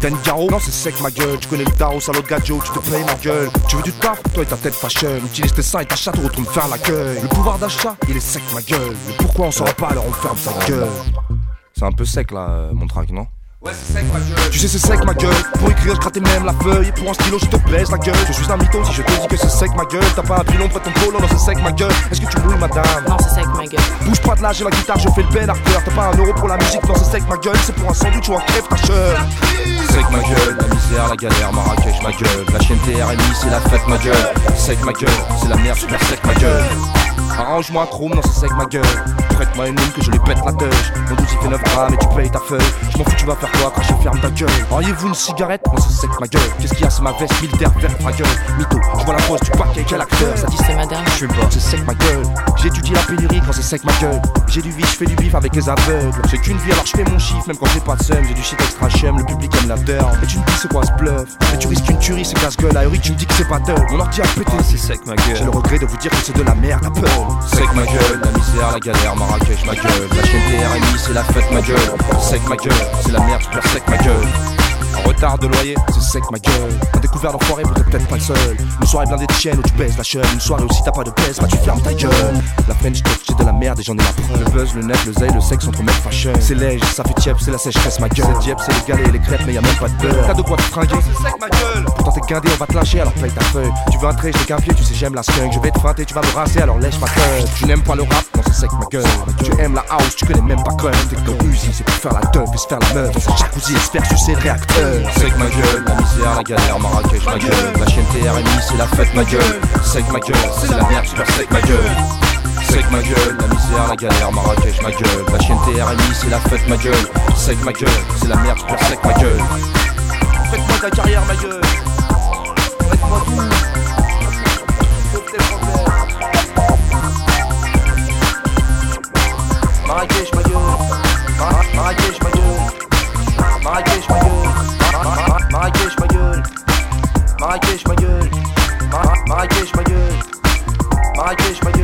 T'as une garo Non c'est sec ma gueule. Tu connais le tarot salope gadjo Tu te payes ma gueule. Tu veux du taf Toi et ta tête fashion. Utilise tes seins et ta chatte Retourne faire l'accueil Le pouvoir d'achat Il est sec ma gueule. Le pourquoi on saura pas alors on ferme sa gueule? C'est un peu sec là euh, mon track non? Ouais, c'est sec ma gueule. Tu sais, c'est sec ma gueule. Pour écrire, grattais même la feuille. Et pour un stylo, je te baisse la gueule. Je suis un mytho si je te dis que c'est sec ma gueule. T'as pas un pilon de ton polo, non, c'est sec ma gueule. Est-ce que tu mouilles, madame? Non, c'est sec ma gueule. Bouge pas de là, j'ai la guitare, je fais le bel arcteur. T'as pas un euro pour la musique, non, c'est sec ma gueule. C'est pour un sandwich ou un crève ta cheur. Sec ma gueule, la misère, la galère, Marrakech ma gueule. La chaîne TRMI, c'est la fête ma gueule. Sec ma gueule, c'est la merde, super sec ma gueule. Arrange-moi un chrome, non, c'est sec ma gueule. Prête-moi une lune que je lui pète la teuche. Mon douce il fait 9 grammes et tu payes ta feuille. Je m'en fous, tu vas faire quoi quand je ferme ta gueule? Auriez-vous une cigarette? Non, c'est sec ma gueule. Qu'est-ce qu'il y a, c'est ma veste? Militaire verte ma gueule. Mytho, je vois la pose du paquet, quel acteur? Ça dit C'est madame. je suis pas, c'est sec ma gueule. J'étudie la pénurie quand c'est sec ma gueule. J'ai du vie, je fais du bif avec les aveugles. J'ai qu'une vie alors je fais mon chiffre, même quand j'ai pas de seum. J'ai du shit extra chum, le public aime la derme. Et tu me dis c'est quoi ce bluff? Et tu risques une tuerie, c'est casse-gueule. À Eric, tu me dis que c'est pas. Mon ordi a pété. Ah, c'est sec ma J'ai gueule. le regret de vous dire que c'est de la merde à peur. Sec ma gueule, la misère, la galère, Marrakech ma gueule. La chaîne TRMI, c'est la fête ma gueule. Sec ma gueule, c'est la merde, super sec ma gueule. Retard de loyer, c'est sec ma gueule. Un découvert d'enfoiré, vous êtes peut-être pas le seul. Une soirée blindée de chiennes où tu baisses la chaîne. Une soirée aussi t'as pas de pèse, bah tu fermes ta gueule. La French touch, c'est de la merde et j'en ai la preuve. Le buzz, le net, le zèle, le sexe entre mecs fashion. C'est léger, ça fait tiep, c'est la sécheresse ma gueule. C'est diep, c'est les galets et les crêpes, mais y a même pas de beurre. T'as de quoi te fringuer, c'est sec ma gueule. Pourtant t'es guindé, on va te lâcher, alors paye ta feuille. Tu veux un trait, je qu'un pied, tu sais j'aime la skunk. Je vais te feinter, tu vas me rincer, alors lèche ma gueule. Tu n'aimes pas le rap, non c'est sec ma gueule. Tu aimes la house, tu connais même pas quand T'es que Uzi, c'est pour faire la teuf et se faire la meuf. Dans sa jacuzzi et se faire sucer le réacteur. Sec ma gueule, la misère, la galère, Marrakech ma gueule. La chaîne TRMI, c'est la fête ma gueule. Sec ma gueule, c'est la merde, super sec ma gueule. Sec ma gueule, la misère, la galère, Marrakech ma gueule. La chaîne TRMI, c'est la fête ma gueule. Sec ma gueule, c'est la merde, super sec ma gueule. Faites-moi ta carrière, ma gueule. Faites-moi tout. Marrakech, ma gueule. Mar- Marrakech, ma gueule. Marrakech, ma gueule. Mar- Mar- Marrakech, ma gueule. Marrakech, ma gueule.